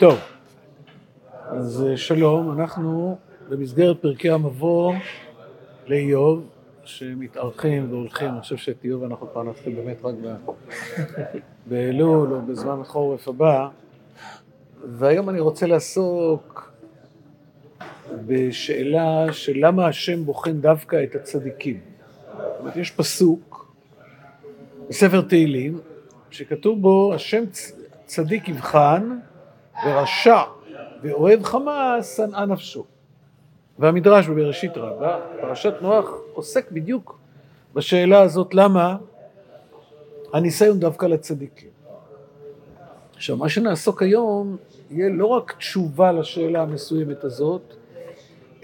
טוב, אז אה, שלום, אנחנו במסגרת פרקי המבוא לאיוב, שמתארחים והולכים, אני חושב שאת איוב אנחנו כבר נתחיל באמת רק באלול או בזמן החורף הבא, והיום אני רוצה לעסוק בשאלה של למה השם בוחן דווקא את הצדיקים. זאת אומרת, יש פסוק בספר תהילים שכתוב בו השם צדיק יבחן ורשע ואוהב חמאס שנאה נפשו. והמדרש בבראשית רבה, פרשת נוח, עוסק בדיוק בשאלה הזאת למה הניסיון דווקא לצדיקים. עכשיו, מה שנעסוק היום יהיה לא רק תשובה לשאלה המסוימת הזאת,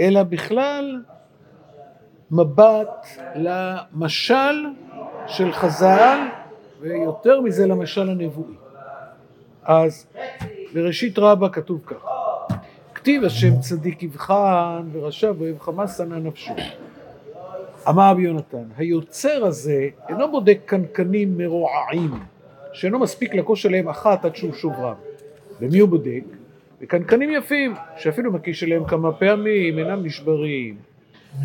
אלא בכלל מבט למשל של חז"ל, ויותר מזה למשל הנבואי. אז בראשית רבה כתוב כך: כתיב השם צדיק יבחן ורשע ואוהב חמה שנא נפשו. אמר רבי יונתן, היוצר הזה אינו בודק קנקנים מרועעים, שאינו מספיק לקוש עליהם אחת עד שהוא שוברם. ומי הוא בודק? וקנקנים יפים, שאפילו מקיש עליהם כמה פעמים, אינם נשברים.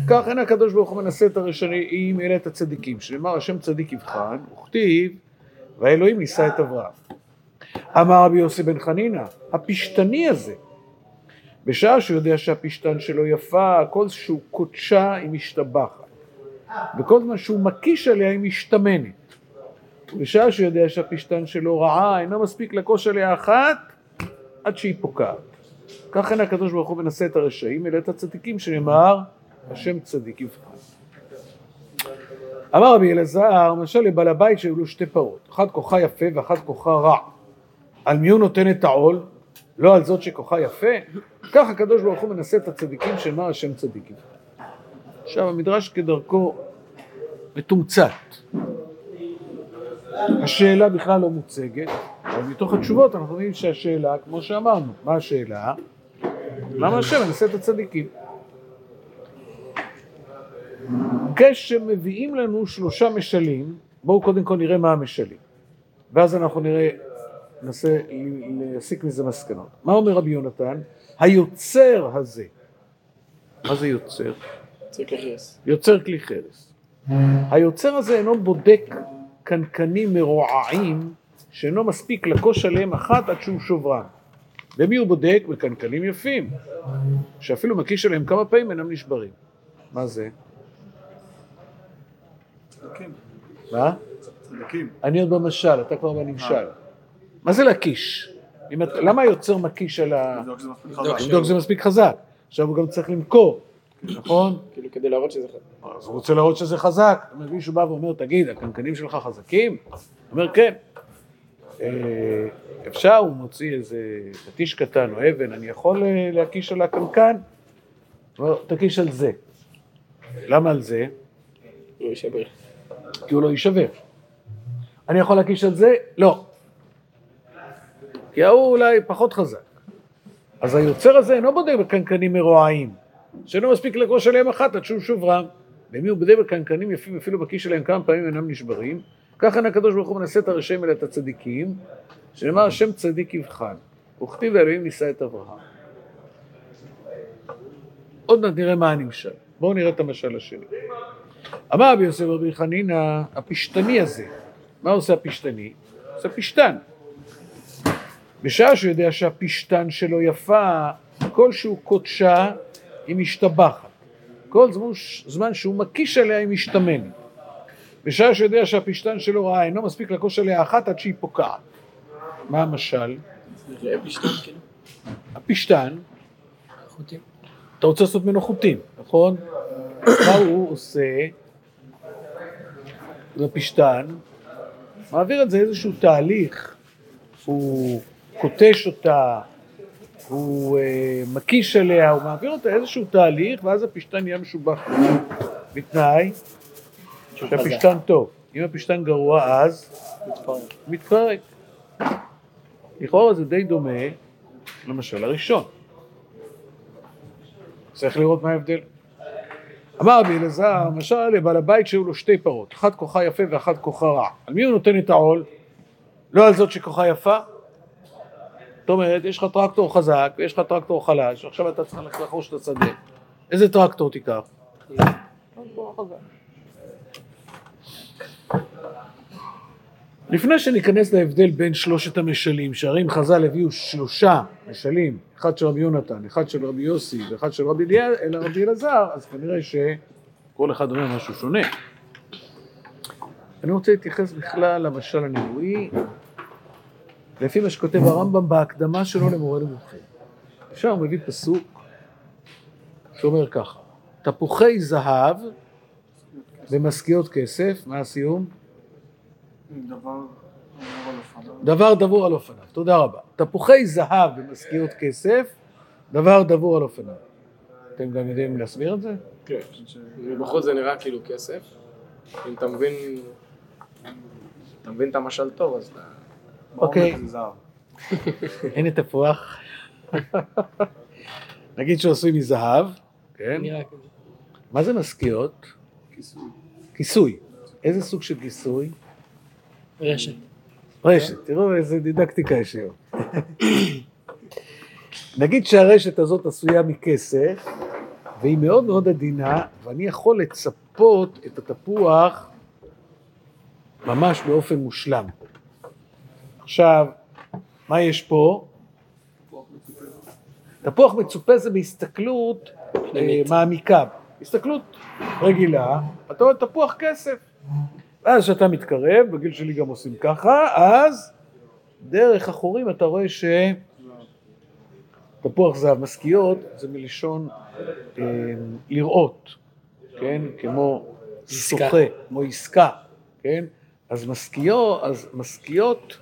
כך אין הקדוש ברוך הוא מנסה את הרשעים אלא את הצדיקים, שנאמר השם צדיק יבחן, וכתיב, והאלוהים נישא את אברהם. אמר רבי יוסי בן חנינא, הפשתני הזה, בשעה שהוא יודע שהפשתן שלו יפה, כל שהוא קודשה היא משתבחת, וכל זמן שהוא מקיש עליה היא משתמנת. ובשעה שהוא יודע שהפשתן שלו רעה, אינו מספיק לקוש עליה אחת עד שהיא פוקעת. כך אין הקדוש ברוך הוא מנסה את הרשעים, אלא את הצדיקים שנאמר, השם צדיק יבחן. אמר רבי אלעזר, למשל לבעל הבית שהיו לו שתי פרות, אחת כוחה יפה ואחת כוחה רע. על מי הוא נותן את העול? לא על זאת שכוחה יפה? כך הקדוש ברוך הוא מנסה את הצדיקים שאמר השם צדיקים. עכשיו המדרש כדרכו מתומצת. השאלה בכלל לא מוצגת, אבל מתוך התשובות אנחנו רואים שהשאלה, כמו שאמרנו, מה השאלה? למה השם מנסה את הצדיקים? כשמביאים לנו שלושה משלים, בואו קודם כל נראה מה המשלים, ואז אנחנו נראה ננסה להסיק מזה מסקנות. מה אומר רבי יונתן? היוצר הזה, מה זה יוצר? יוצר כלי חרס. היוצר הזה אינו בודק קנקנים מרועעים שאינו מספיק לקוש עליהם אחת עד שהוא שברם. במי הוא בודק? בקנקנים יפים, שאפילו מקיש עליהם כמה פעמים אינם נשברים. מה זה? מה? אני עוד במשל, אתה כבר בנמשל. מה זה להקיש? למה היוצר מקיש על ה... לבדוק שזה מספיק חזק. לבדוק זה מספיק חזק. עכשיו הוא גם צריך למכור, נכון? כאילו כדי להראות שזה חד. אז הוא רוצה להראות שזה חזק. זאת אומרת, מישהו בא ואומר, תגיד, הקנקנים שלך חזקים? הוא אומר, כן. אה, אפשר, הוא מוציא איזה פטיש קטן או אבן, אני יכול אה, להקיש על הקנקן? הוא אומר, תקיש על זה. למה על זה? לא יישבר. כי הוא לא יישבר. אני יכול להקיש על זה? לא. כי ההוא אולי פחות חזק. אז היוצר הזה אינו בודק בקנקנים מרועעים, שאינו מספיק לקרוש עליהם אחת עד שהוא שברם. ומי הוא בודק בקנקנים יפים אפילו בכיס שלהם כמה פעמים אינם נשברים, ככה הקדוש ברוך הוא מנסה את הרשעים אלא את הצדיקים, שנאמר השם צדיק יבחן, וכתיב האלוהים נישא את אברהם. עוד מעט נראה מה הנמשל. בואו נראה את המשל השני. אמר רבי יוסף רבי חנינא, הפשתני הזה, מה עושה הפשתני? עושה פשתן. בשעה שהוא יודע שהפשתן שלו יפה, כלשהו קודשה היא משתבחת. כל זמן, זמן שהוא מקיש עליה היא משתמנת. בשעה שהוא יודע שהפשתן שלו רעה, אינו מספיק לקוש עליה אחת עד שהיא פוקעת. מה המשל? זה כאילו. הפשתן. אתה רוצה לעשות ממנו חוטים, נכון? מה הוא עושה? לפשתן, מעביר את זה איזשהו תהליך, הוא קוטש אותה, הוא אה, מקיש עליה, הוא מעביר אותה איזשהו תהליך, ואז הפשתן נהיה משובח. בתנאי שהפשתן טוב. אם הפשתן גרוע, אז מתפרק. לכאורה זה די דומה למשל הראשון. צריך לראות מה ההבדל. אמר רבי אלעזר, משל לבעל הבית שהיו לו שתי פרות, אחת כוחה יפה ואחת כוחה רע. על מי הוא נותן את העול? לא על זאת שכוחה יפה? זאת אומרת, יש לך טרקטור חזק ויש לך טרקטור חלש, עכשיו אתה צריך לחרוש את השדה. איזה טרקטור תיקח? לפני שניכנס להבדל בין שלושת המשלים, שהרי אם חז"ל הביאו שלושה משלים, אחד של רבי יונתן, אחד של רבי יוסי ואחד של רבי אלעזר, אז כנראה שכל אחד אומר משהו שונה. אני רוצה להתייחס בכלל למשל הנבואי, לפי מה שכותב הרמב"ם בהקדמה שלו למורה נבוכים. שם הוא מביא פסוק שאומר ככה, תפוחי זהב ומשכיות כסף, מה הסיום? דבר. דבר דבור על אופניו, תודה רבה. תפוחי זהב ומשכיות כסף, דבר דבור על אופניו. אתם גם יודעים להסביר את זה? כן. מבחוץ זה נראה כאילו כסף. אם אתה מבין... אתה מבין את המשל טוב, אז אתה... אוקיי. הנה תפוח. נגיד שהוא עשוי מזהב, כן? מה זה משכיות? כיסוי. איזה סוג של כיסוי? רשת. רשת, תראו איזה דידקטיקה יש היום. נגיד שהרשת הזאת עשויה מכסף, והיא מאוד מאוד עדינה, ואני יכול לצפות את התפוח ממש באופן מושלם. עכשיו, מה יש פה? תפוח מצופה זה בהסתכלות אה, מעמיקה. הסתכלות רגילה, אתה רואה תפוח כסף. ואז כשאתה מתקרב, בגיל שלי גם עושים ככה, אז דרך החורים אתה רואה שתפוח זהב, משכיות, זה מלשון אה, לראות, כן? כמו עסקה. שוחה, כמו עסקה, כן? אז משכיות, אז משכיות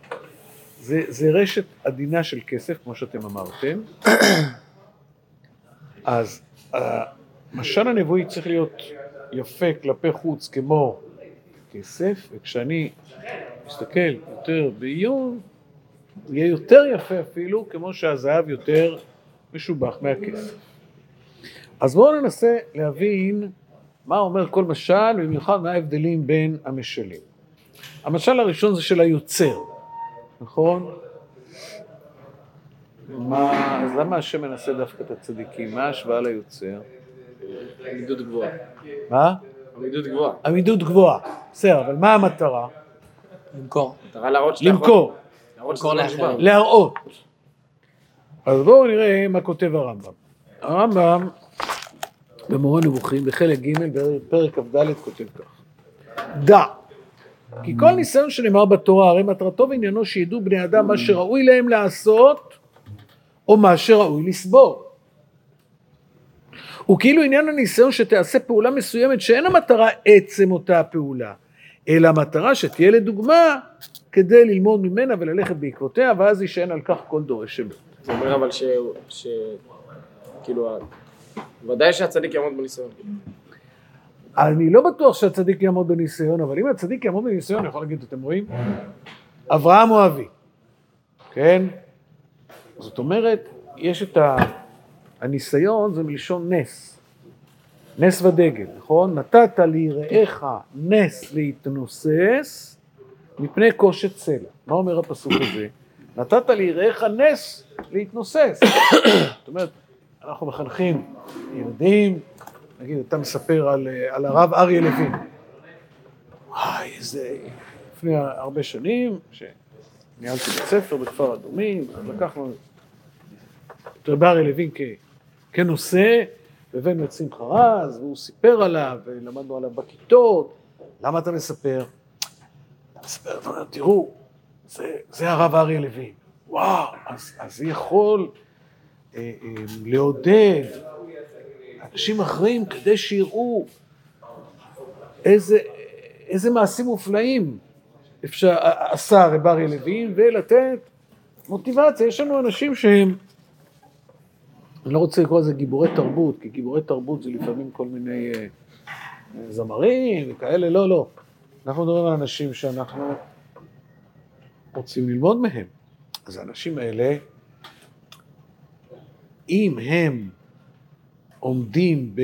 זה, זה רשת עדינה של כסף, כמו שאתם אמרתם. אז המשל הנבואי צריך להיות יפה כלפי חוץ כמו כסף, וכשאני מסתכל יותר בעיון, הוא יהיה יותר יפה אפילו, כמו שהזהב יותר משובח מהכסף. אז בואו ננסה להבין מה אומר כל משל, ובמיוחד מה ההבדלים בין המשלים. המשל הראשון זה של היוצר, נכון? מה, אז למה השם מנסה דווקא את הצדיקים? מה ההשוואה ליוצר? עמידות גבוהה. מה? עמידות גבוהה. עמידות גבוהה. בסדר, אבל מה המטרה? למכור. מטרה להראות שאתה יכול... למכור, להראות. אז בואו נראה מה כותב הרמב"ם. הרמב"ם במורה נבוכים בחלק ג' בפרק כ"ד כותב כך: דע כי כל ניסיון שנאמר בתורה הרי מטרתו ועניינו שידעו בני אדם מה שראוי להם לעשות או מה שראוי לסבור. וכאילו עניין הניסיון שתעשה פעולה מסוימת שאין המטרה עצם אותה הפעולה, אלא המטרה שתהיה לדוגמה כדי ללמוד ממנה וללכת בעקבותיה, ואז יישען על כך כל דורש אמת. זה אומר אבל ש... ש... כאילו... ודאי שהצדיק יעמוד בניסיון. אני לא בטוח שהצדיק יעמוד בניסיון, אבל אם הצדיק יעמוד בניסיון, אני יכול להגיד, אתם רואים? אברהם הוא אבי, כן? זאת אומרת, יש את ה... הניסיון זה מלשון נס. נס ודגל, נכון? נתת ליראיך נס להתנוסס מפני קושת סלע. מה אומר הפסוק הזה? נתת ליראיך נס להתנוסס. זאת אומרת, אנחנו מחנכים ילדים, נגיד, אתה מספר על, אה, על הרב אריה לוין. וואי, איזה... לפני הרבה שנים, שניהלתי בית ספר בכפר אדומים, אז לקחנו את רב אריה לוין כ, כנושא, והבאנו את שמחה רז, והוא סיפר עליו, ולמדנו עליו בכיתות. למה אתה מספר? אתה מספר, אתה אומר, תראו, זה, זה הרב אריה לוין. וואו, אז, אז זה יכול אה, אה, לעודד אנשים אחרים כדי שיראו איזה, איזה מעשים מופלאים אפשר, עשה הרב אריה לוין, ולתת מוטיבציה. יש לנו אנשים שהם, אני לא רוצה לקרוא לזה גיבורי תרבות, כי גיבורי תרבות זה לפעמים כל מיני אה, זמרים וכאלה, לא, לא. אנחנו מדברים על אנשים שאנחנו רוצים ללמוד מהם. אז האנשים האלה, אם הם עומדים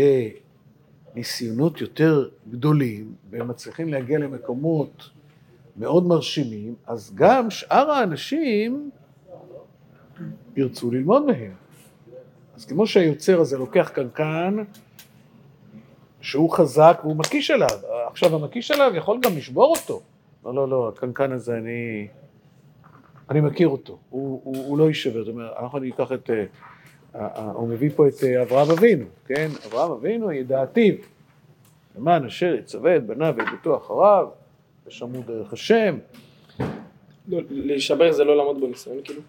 בניסיונות יותר גדולים והם מצליחים להגיע למקומות מאוד מרשימים, אז גם שאר האנשים ירצו ללמוד מהם. אז כמו שהיוצר הזה לוקח קנקן שהוא חזק והוא מקיש עליו, עכשיו המקיש עליו יכול גם לשבור אותו. לא, לא, לא, הקנקן הזה אני, אני מכיר אותו, הוא, הוא, הוא לא יישבר. זאת אומרת, אנחנו ניקח את, אה, הוא מביא פה את אה, אברהם אבינו, כן? אברהם אבינו ידעתיו, למען אשר יצווה את בניו ואת ביתו אחריו, ושמעו דרך השם. לא, להישבר זה לא לעמוד בניסיון, כאילו?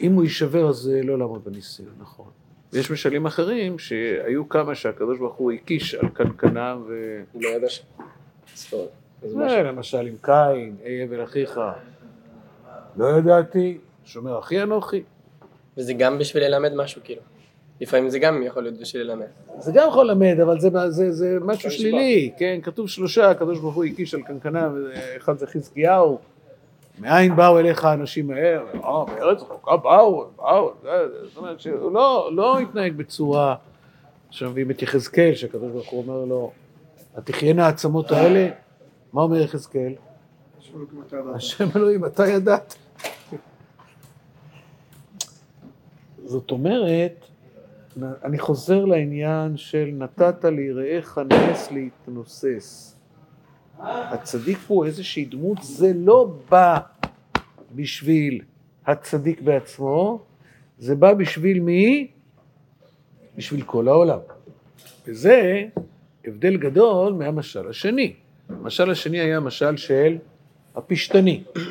אם הוא יישבר אז זה לא לעמוד בניסיון, נכון. ויש משלים אחרים שהיו כמה שהקדוש ברוך הוא הקיש על קנקנם ו... הוא לא ידע ש... זה למשל עם קין, אהיה אבל אחיך. לא ידעתי, שומר אחי אנוכי. וזה גם בשביל ללמד משהו, כאילו. לפעמים זה גם יכול להיות בשביל ללמד. זה גם יכול ללמד, אבל זה, זה, זה משהו. שלילי, כן? כתוב שלושה, הקדוש ברוך הוא הקיש על קנקנם, אחד זה חזקיהו. מאין באו אליך האנשים האלה? אה, מארץ רחוקה באו, באו, זאת אומרת שהוא לא, לא התנהג בצורה שמביאים את יחזקאל, שהקדוש ברוך הוא אומר לו, התחיינה העצמות האלה, מה אומר יחזקאל? השם אלוהים, אתה ידעת. זאת אומרת, אני חוזר לעניין של נתת ליראיך נס להתנוסס. הצדיק הוא איזושהי דמות, זה לא בא בשביל הצדיק בעצמו, זה בא בשביל מי? בשביל כל העולם. וזה הבדל גדול מהמשל השני. המשל השני היה משל של הפשתני. זאת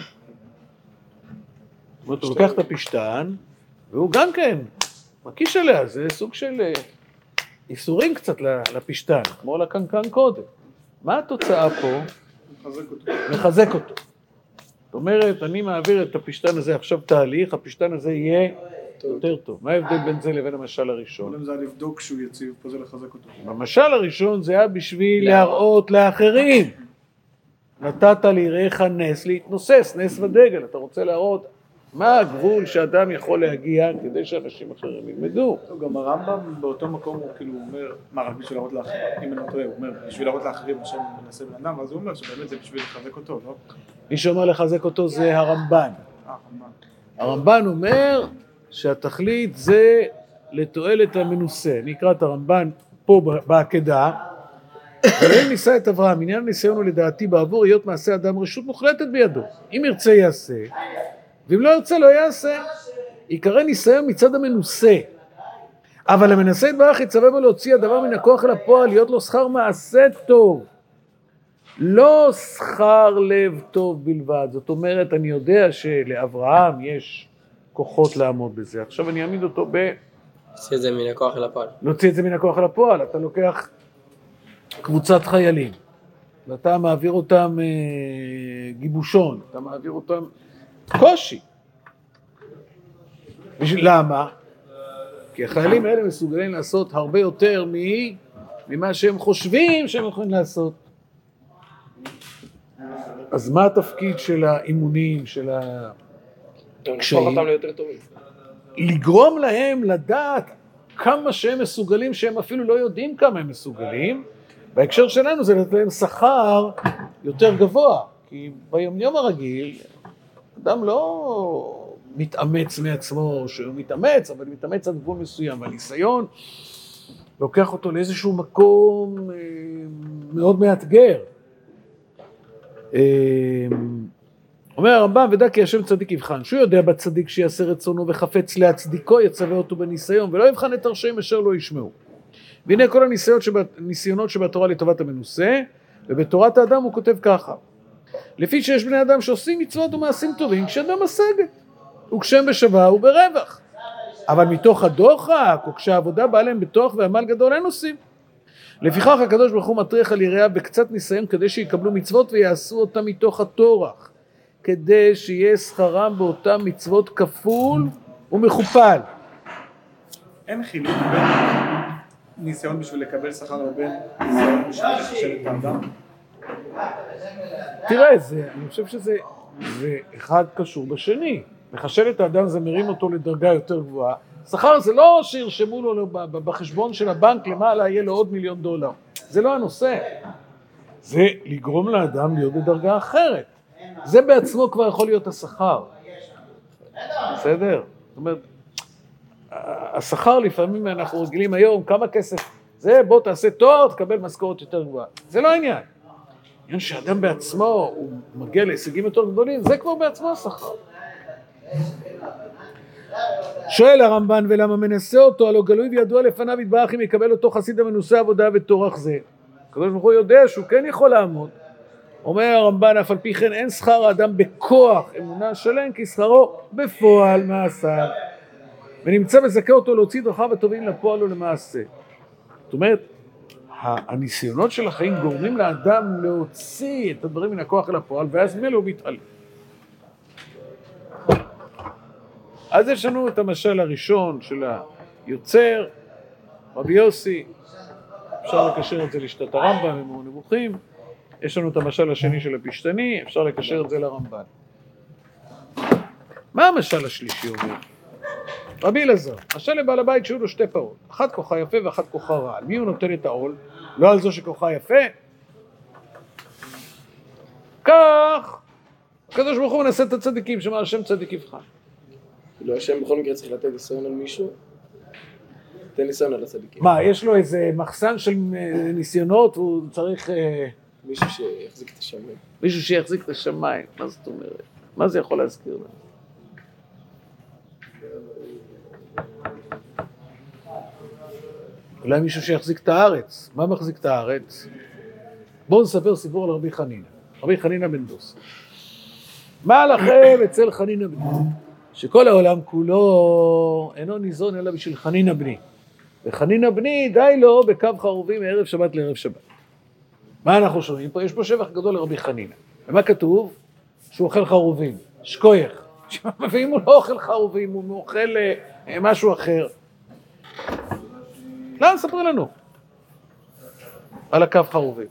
אומרת, הוא לוקח את הפשתן, והוא גם כן מקיש עליה, זה סוג של אה, איסורים קצת לפשתן, כמו לקנקן קודם. מה התוצאה פה? מחזק אותו. מחזק אותו. זאת אומרת, אני מעביר את הפשתן הזה עכשיו תהליך, הפשתן הזה יהיה יותר טוב. מה ההבדל בין זה לבין המשל הראשון? קודם זה היה לבדוק שהוא יציב, פה זה לחזק אותו. במשל הראשון זה היה בשביל להראות לאחרים. נתת ליראיך נס להתנוסס, נס ודגל. אתה רוצה להראות מה הגבול שאדם יכול להגיע כדי שאנשים אחרים ילמדו. טוב, גם הרמב"ם באותו מקום הוא כאילו אומר, מה רק בשביל להראות לאחרים, אם אני לא טועה, הוא אומר, בשביל להראות לאחרים השם מנסה בן אדם, אז הוא אומר שבאמת זה בשביל לחזק אותו, לא? מי שאומר לחזק אותו זה הרמב"ן. אה? הרמב"ן אומר שהתכלית זה לתועלת המנוסה. אני אקרא את הרמב"ן פה בעקדה. ואין נישא את אברהם, עניין הניסיון הוא לדעתי בעבור היות מעשה אדם רשות מוחלטת בידו. אם ירצה יעשה, ואם לא ירצה לא יעשה. עיקרי ניסיון מצד המנוסה. אבל המנסה יתברך יצווה בו להוציא הדבר מן הכוח אל הפועל, להיות לו שכר מעשה טוב. לא שכר לב טוב בלבד. זאת אומרת, אני יודע שלאברהם יש כוחות לעמוד בזה. עכשיו אני אעמיד אותו ב... עושה את זה מן הכוח אל הפועל. להוציא את זה מן הכוח אל הפועל. אתה לוקח קבוצת חיילים, ואתה מעביר אותם אה, גיבושון, אתה מעביר אותם קושי. למה? כי החיילים האלה מסוגלים לעשות הרבה יותר ממה שהם חושבים שהם יכולים לעשות. אז מה התפקיד של האימונים, של ה... גם קשיים. נהפוך אותם ליותר טובים. לגרום להם לדעת כמה שהם מסוגלים, שהם אפילו לא יודעים כמה הם מסוגלים. בהקשר שלנו זה לתת להם שכר יותר גבוה, כי ביומיום הרגיל אדם לא מתאמץ מעצמו, שהוא מתאמץ, אבל מתאמץ עד גבול מסוים, והניסיון לוקח אותו לאיזשהו מקום אה, מאוד מאתגר. אה, אומר הרמב"ם, ודע כי השם צדיק יבחן, שהוא יודע בצדיק שיעשה רצונו וחפץ להצדיקו, יצווה אותו בניסיון, ולא יבחן את הרשעים אשר לא ישמעו. והנה כל הניסיונות שבת, ניסיונות שבתורה לטובת המנוסה, ובתורת האדם הוא כותב ככה: לפי שיש בני אדם שעושים מצוות ומעשים טובים, כשאדם משגת, וכשהם בשווה וברווח. אבל מתוך הדוחק, או כשהעבודה באה להם בתוך ועמל גדול אין עושים. לפיכך הקדוש ברוך הוא מטריח על יראיו בקצת ניסיון כדי שיקבלו מצוות ויעשו אותם מתוך הטורח, כדי שיהיה שכרם באותם מצוות כפול ומכופל. אין חילוק בין ניסיון בשביל לקבל שכר לבין ניסיון בשביל לחשב את האדם. תראה, זה, אני חושב שזה זה אחד קשור בשני. לחשב את האדם זה מרים אותו לדרגה יותר גבוהה. שכר זה לא שירשמו לו בחשבון של הבנק למעלה יהיה לו עוד מיליון דולר. זה לא הנושא. זה לגרום לאדם להיות בדרגה אחרת. זה בעצמו כבר יכול להיות השכר. בסדר? זאת אומרת, השכר לפעמים אנחנו רגילים היום, כמה כסף זה, בוא תעשה תואר, תקבל משכורת יותר גבוהה. זה לא העניין. העניין שאדם בעצמו, הוא מגיע להישגים יותר גדולים, זה כבר בעצמו שכר. שואל הרמב"ן, ולמה מנסה אותו, הלא גלוי וידוע לפניו יתברך אם יקבל אותו חסיד המנוסה עבודה וטורח זה. הקדוש ברוך הוא יודע שהוא כן יכול לעמוד. אומר הרמב"ן, אף על פי כן אין שכר האדם בכוח אמונה שלם, כי שכרו בפועל מעשיו. ונמצא מזכה אותו להוציא דרכיו הטובים לפועל ולמעשה. זאת אומרת, הניסיונות של החיים גורמים לאדם להוציא את הדברים מן הכוח אל הפועל, ואז מילא הוא מתעלם. אז יש לנו את המשל הראשון של היוצר, רבי יוסי, אפשר לקשר את זה לשיטת הרמב"ם, הם מאוד נמוכים, יש לנו את המשל השני של הפשתני, אפשר לקשר את זה לרמב"ן. מה המשל השלישי אומר? רבי אלעזר, משל לבעל הבית שהיו לו שתי פרות, אחת כוחה יפה ואחת כוחה רע, על מי הוא נותן את העול? לא על זו שכוחה יפה? כך, הקדוש ברוך הוא מנסה את הצדיקים, שמע השם צדיק יבחן. כאילו השם בכל מקרה צריך לתת ניסיון על מישהו, תן ניסיון על הצדיקים. מה, יש לו איזה מחסן של אה, ניסיונות, והוא צריך אה, מישהו שיחזיק את השמיים. מישהו שיחזיק את השמיים, מה זאת אומרת? מה זה יכול להזכיר לנו? אולי מישהו שיחזיק את הארץ. מה מחזיק את הארץ? בואו נספר סיפור על רבי חנינא, רבי חנינא בן דוס. מה לכם אצל חנינא בני? שכל העולם כולו אינו ניזון אלא בשביל חנינא בני. וחנינא בני די לו בקו חרובים מערב שבת לערב שבת. מה אנחנו שומעים פה? יש פה שבח גדול לרבי חנינא. ומה כתוב? שהוא אוכל חרובים, שקוייך. ואם הוא לא אוכל חרובים, הוא אוכל אה, משהו אחר. למה ספרי לנו? על הקו חרובים.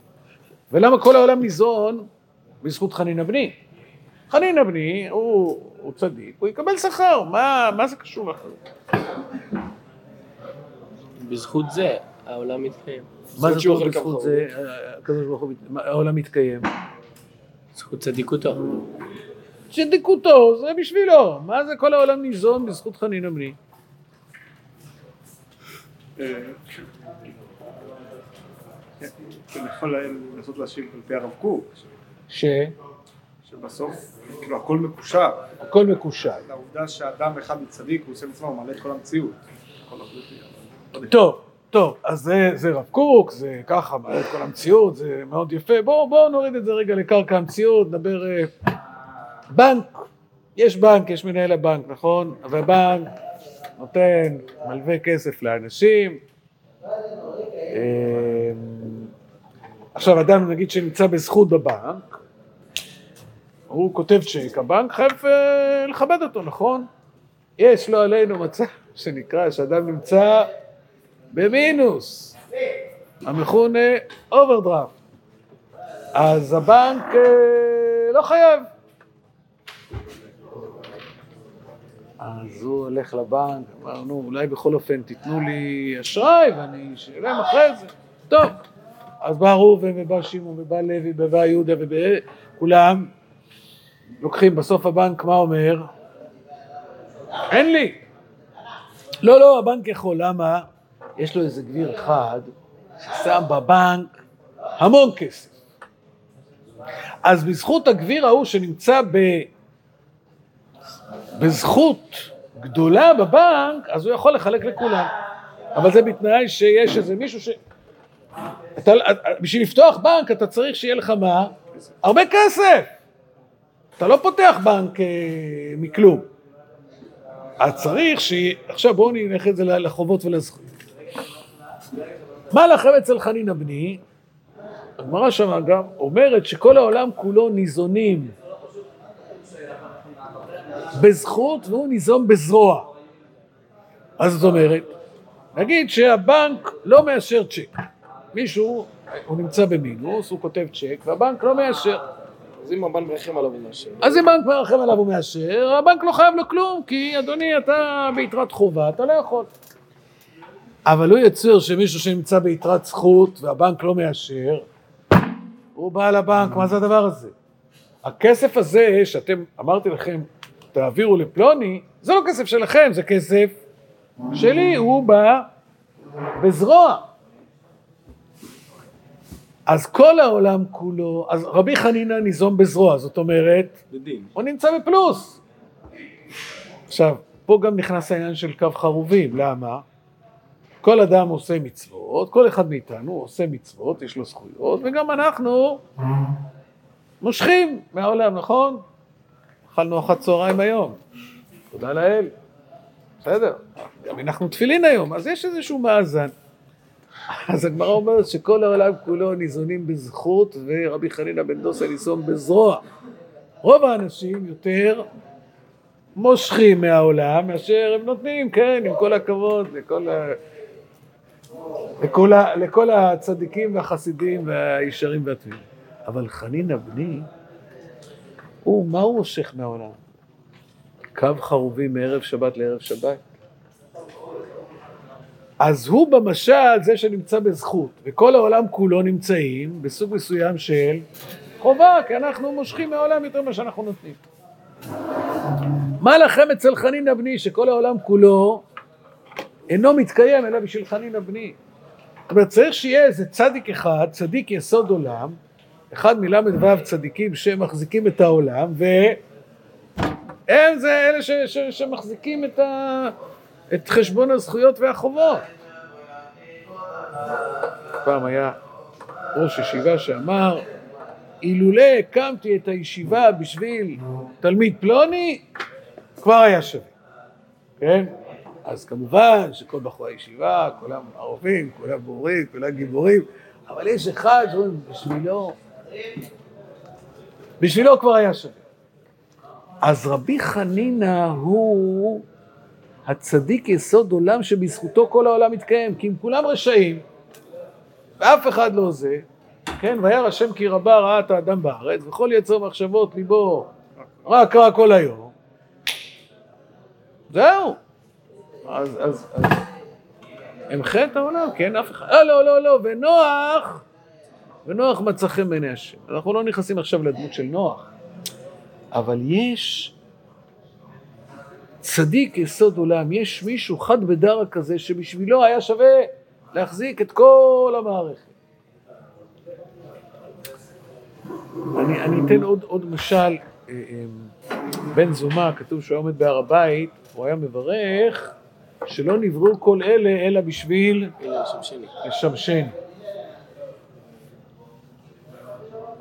ולמה כל העולם ניזון בזכות חנינא בני? חנינא בני הוא, הוא צדיק, הוא יקבל שכר, מה, מה זה קשור לכם? בזכות זה העולם מתקיים. מה זה קו בזכות זה, הקדוש ברוך הוא, העולם מתקיים? בזכות צדיקותו. צדיקותו, זה בשבילו, מה זה כל העולם ניזון בזכות חנינא בני? אני יכול לנסות להשיב על פי הרב קוק, ש- שבסוף, כאילו הכל מקושר. מקושר. לעובדה שאדם אחד הוא צדיק, הוא עושה מצווה, הוא מעלה את כל המציאות. העובדות האלה. טוב, טוב, אז זה, זה רב קוק, זה ככה, מעלה את כל המציאות, זה מאוד יפה. בואו בוא נוריד את זה רגע לקרקע המציאות, נדבר... אה, בנק, יש בנק, יש מנהל הבנק, נכון? והבנק נותן, מלווה כסף לאנשים. אה, עכשיו, אדם, נגיד, שנמצא בזכות בבנק, הוא כותב צ'ק, הבנק חייב אה, לכבד אותו, נכון? יש לו עלינו מצב שנקרא שאדם נמצא במינוס, המכונה אוברדרפט. אז הבנק אה, לא חייב. אז הוא הולך לבנק, אמר, נו, אולי בכל אופן תיתנו לי אשראי ואני אשלם אחרי זה. טוב. אז בא ראובן ובא שמעון ובא לוי ובא יהודה וכולם לוקחים, בסוף הבנק מה אומר? אין לי. לא, לא, הבנק יכול, למה? יש לו איזה גביר אחד ששם בבנק המון כסף. אז בזכות הגביר ההוא שנמצא ב... בזכות גדולה בבנק, אז הוא יכול לחלק לכולם. אבל זה בתנאי שיש איזה מישהו ש... אתה, בשביל לפתוח בנק אתה צריך שיהיה לך מה? הרבה כסף. אתה לא פותח בנק אה, מכלום. אז צריך ש... עכשיו בואו נלך את זה לחובות ולזכות. מה לכם אצל חנינא בני? הגמרא שם גם אומרת שכל העולם כולו ניזונים בזכות והוא ניזון בזרוע. מה זאת אומרת? נגיד שהבנק לא מאשר צ'ק. מישהו, הוא נמצא במינוס, הוא כותב צ'ק, והבנק לא מאשר. אז אם הבן מרחם עליו הוא מאשר. אז אם בנק מרחם עליו ומאשר, הבנק לא חייב לו כלום, כי אדוני, אתה ביתרת חובה, אתה לא יכול. אבל הוא יצר שמישהו שנמצא ביתרת זכות והבנק לא מאשר, הוא בא לבנק, מה זה הדבר הזה? הכסף הזה שאתם, אמרתי לכם, תעבירו לפלוני, זה לא כסף שלכם, זה כסף שלי, הוא בא בזרוע. אז כל העולם כולו, אז רבי חנינא ניזום בזרוע, זאת אומרת, בדין. הוא נמצא בפלוס. עכשיו, פה גם נכנס העניין של קו חרובים, למה? כל אדם עושה מצוות, כל אחד מאיתנו עושה מצוות, יש לו זכויות, וגם אנחנו מושכים מהעולם, נכון? אכלנו ארוחת צהריים היום, תודה לאל. בסדר, גם הנחנו תפילין היום, אז יש איזשהו מאזן. אז הגמרא אומרת שכל העולם כולו ניזונים בזכות, ורבי חנינא בן דוסה ניזון בזרוע. רוב האנשים יותר מושכים מהעולם מאשר הם נותנים, כן, עם כל הכבוד לכל, ה... לכל, ה... לכל הצדיקים והחסידים והישרים והטביעים. אבל חנינא בני, הוא, מה הוא מושך מהעולם? קו חרובים מערב שבת לערב שבת. אז הוא במשל זה שנמצא בזכות, וכל העולם כולו נמצאים בסוג מסוים של חובה, כי אנחנו מושכים מהעולם יותר ממה שאנחנו נותנים. מה לכם אצל חנינא בני, שכל העולם כולו אינו מתקיים אלא בשביל חנינא בני? זאת אומרת, צריך שיהיה איזה צדיק אחד, צדיק יסוד עולם, אחד מל"ו צדיקים שמחזיקים את העולם, והם זה אלה ש, ש, שמחזיקים את, ה, את חשבון הזכויות והחובות. פעם היה ראש ישיבה שאמר, אילולא הקמתי את הישיבה בשביל תלמיד פלוני, כבר היה שווה, כן? אז כמובן שכל בחורי הישיבה, כולם ערבים, כולם בורים, כולם גיבורים, אבל יש אחד שאומרים, בשבילו, בשבילו כבר היה שווה. אז רבי חנינא הוא הצדיק יסוד עולם שבזכותו כל העולם מתקיים, כי אם כולם רשעים, ואף אחד לא זה, כן, וירא השם כי רבה ראה את האדם בארץ, וכל יצר מחשבות ליבו רק רע כל היום. זהו. אז, אז, אז, אמחה את העולם, כן, אף אחד, אה, לא, לא, לא, ונוח, ונוח מצא חן בעיני השם. אנחנו לא נכנסים עכשיו לדמות של נוח, אבל יש צדיק יסוד עולם, יש מישהו חד בדרא כזה שבשבילו היה שווה להחזיק את כל המערכת. אני, אני אתן עוד, עוד משל, אה, אה, בן זומא, כתוב שהוא עומד בהר הבית, הוא היה מברך שלא נבראו כל אלה אלא בשביל שאני. לשמשני.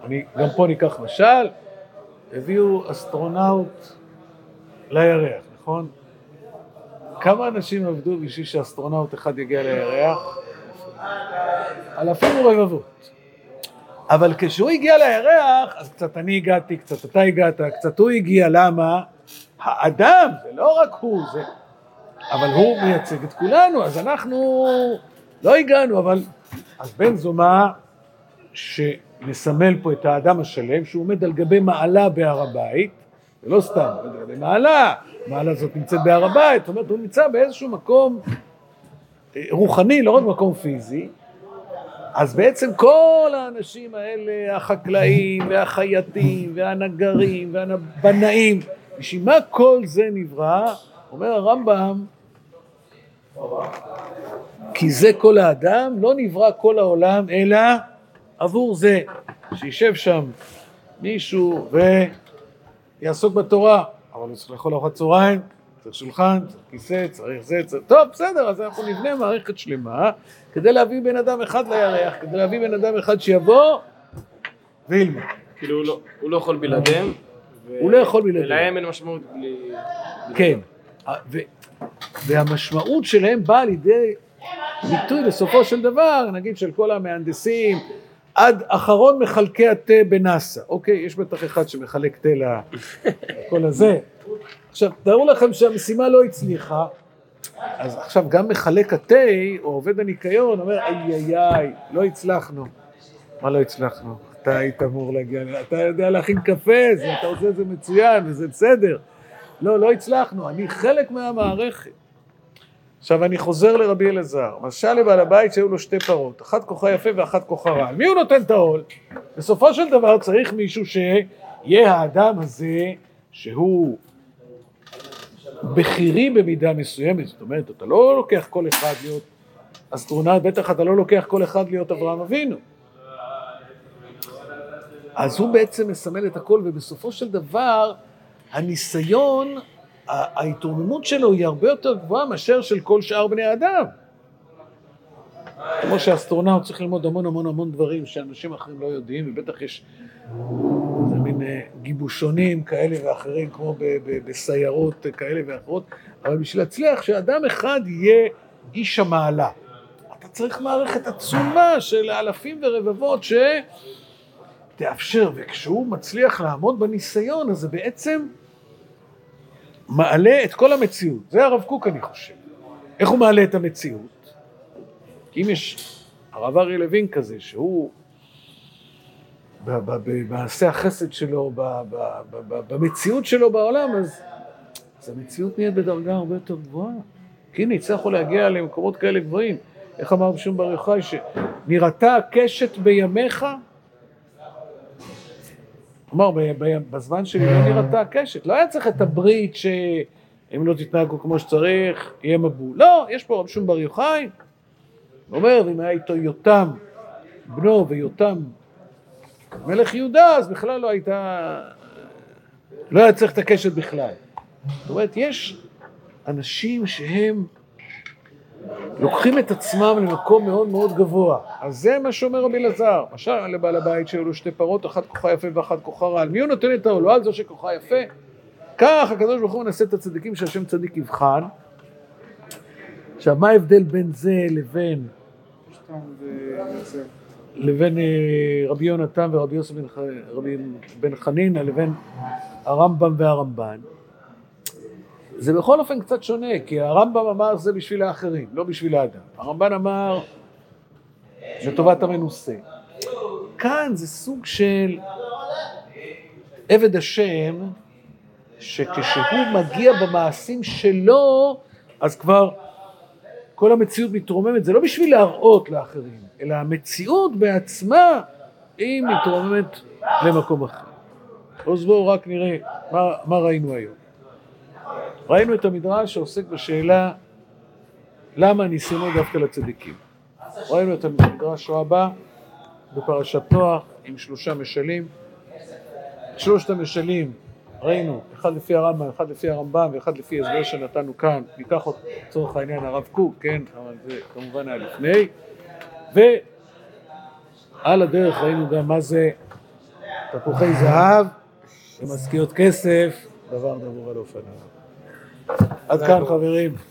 אני, גם פה ניקח משל, הביאו אסטרונאוט לירח, נכון? כמה אנשים עבדו בשביל שאסטרונאוט אחד יגיע לירח? אלפים ורבבות. אבל כשהוא הגיע לירח, אז קצת אני הגעתי, קצת אתה הגעת, קצת הוא הגיע, למה? האדם, זה לא רק הוא, זה... אבל הוא מייצג את כולנו, אז אנחנו לא הגענו, אבל... אז בן זומא, שמסמל פה את האדם השלם, שהוא עומד על גבי מעלה בהר הבית, ולא סתם, הוא עומד על גבי מעלה, המעלה הזאת נמצאת בהר הבית, זאת אומרת, הוא נמצא באיזשהו מקום אה, רוחני, לא רק מקום פיזי, אז בעצם כל האנשים האלה, החקלאים והחייטים והנגרים והבנאים, בשביל מה כל זה נברא? אומר הרמב"ם, כי זה כל האדם, לא נברא כל העולם, אלא עבור זה, שישב שם מישהו ויעסוק בתורה, אבל הוא צריך לאכול ארוחת צהריים, צריך שולחן, צריך כיסא, צריך זה, צריך... טוב, בסדר, אז אנחנו נבנה מערכת שלמה כדי להביא בן אדם אחד לירח, כדי להביא בן אדם אחד שיבוא וילמד. כאילו הוא לא- הוא לא יכול בלעדיהם. הוא לא יכול בלעדיהם. ולהם אין משמעות בלי... כן, והמשמעות שלהם באה לידי ביטוי בסופו של דבר, נגיד של כל המהנדסים, עד אחרון מחלקי התה בנאסא. אוקיי, יש בטח אחד שמחלק תה לכל הזה. עכשיו, תארו לכם שהמשימה לא הצליחה, אז עכשיו גם מחלק התה, או עובד הניקיון, אומר, איי איי איי, לא הצלחנו. מה לא הצלחנו? אתה היית אמור להגיע, אתה יודע להכין קפה, זה, אתה עושה את זה מצוין, וזה בסדר. לא, לא הצלחנו, אני חלק מהמערכת. עכשיו אני חוזר לרבי אלעזר, משל לבעל הבית שהיו לו שתי פרות, אחת כוחה יפה ואחת כוחה רע. מי הוא נותן את העול? בסופו של דבר צריך מישהו שיהיה האדם הזה, שהוא בכירי במידה מסוימת, זאת אומרת, אתה לא לוקח כל אחד להיות אסטרונאוט, בטח אתה לא לוקח כל אחד להיות אברהם אבינו. אז הוא בעצם מסמל את הכל, ובסופו של דבר, הניסיון, ההתרוממות שלו היא הרבה יותר גבוהה מאשר של כל שאר בני האדם. כמו שאסטרונאוט צריך ללמוד המון המון המון דברים שאנשים אחרים לא יודעים, ובטח יש איזה מין אה, גיבושונים כאלה ואחרים, כמו בסיירות כאלה ואחרות, אבל בשביל להצליח שאדם אחד יהיה איש המעלה, אתה צריך מערכת עצומה של אלפים ורבבות שתאפשר, וכשהוא מצליח לעמוד בניסיון, אז זה בעצם מעלה את כל המציאות. זה הרב קוק, אני חושב. איך הוא מעלה את המציאות? אם יש הרב אריה לוין כזה, שהוא במעשה החסד שלו, במציאות שלו בעולם, אז, אז המציאות נהיית בדרגה הרבה יותר גבוהה. כי הנה, הצלחנו להגיע למקומות כאלה גבוהים. איך אמר בשום בר יוחאי, שנראתה הקשת בימיך? כלומר, בזמן שלי לא נראתה הקשת. לא היה צריך את הברית שאם לא תתנהגו כמו שצריך, יהיה מבול. לא, יש פה רב שום בר יוחאי, הוא אומר, אם היה איתו יותם בנו ויותם מלך יהודה, אז בכלל לא הייתה... לא היה צריך את הקשת בכלל. זאת אומרת, יש אנשים שהם לוקחים את עצמם למקום מאוד מאוד גבוה. אז זה מה שאומר רבי אלעזר. משל לבעל הבית שהיו לו שתי פרות, אחת כוחה יפה ואחת כוחה רע. על מי הוא נותן את העול? לא על זו שכוחה יפה? כך הקדוש ברוך הוא מנסה את הצדיקים שהשם צדיק יבחן. עכשיו, מה ההבדל בין זה לבין. לבין אה, רבי יונתן ורבי יוסף בן, ח- רבי בן חנינא לבין הרמב"ם והרמב"ן? זה בכל אופן קצת שונה, כי הרמב"ם אמר זה בשביל האחרים, לא בשביל האדם. הרמב"ן אמר לטובת המנוסה. כאן זה סוג של עבד השם, שכשהוא מגיע במעשים שלו, אז כבר כל המציאות מתרוממת. זה לא בשביל להראות לאחרים, אלא המציאות בעצמה, היא מתרוממת למקום אחר. אז בואו רק נראה מה, מה ראינו היום. ראינו את המדרש שעוסק בשאלה למה ניסיונו דווקא לצדיקים. ראינו את המדרש רבה בפרשת נוח עם שלושה משלים. שלושת המשלים ראינו, אחד לפי הרמב"ם, אחד לפי הרמב"ם ואחד לפי הסבר שנתנו כאן. ניקח אותו לצורך העניין הרב קוק, כן, אבל זה כמובן היה לפני. ועל הדרך ראינו גם מה זה תפוחי זהב ומשכיות כסף, דבר דבור על אופניו. עד כאן חברים.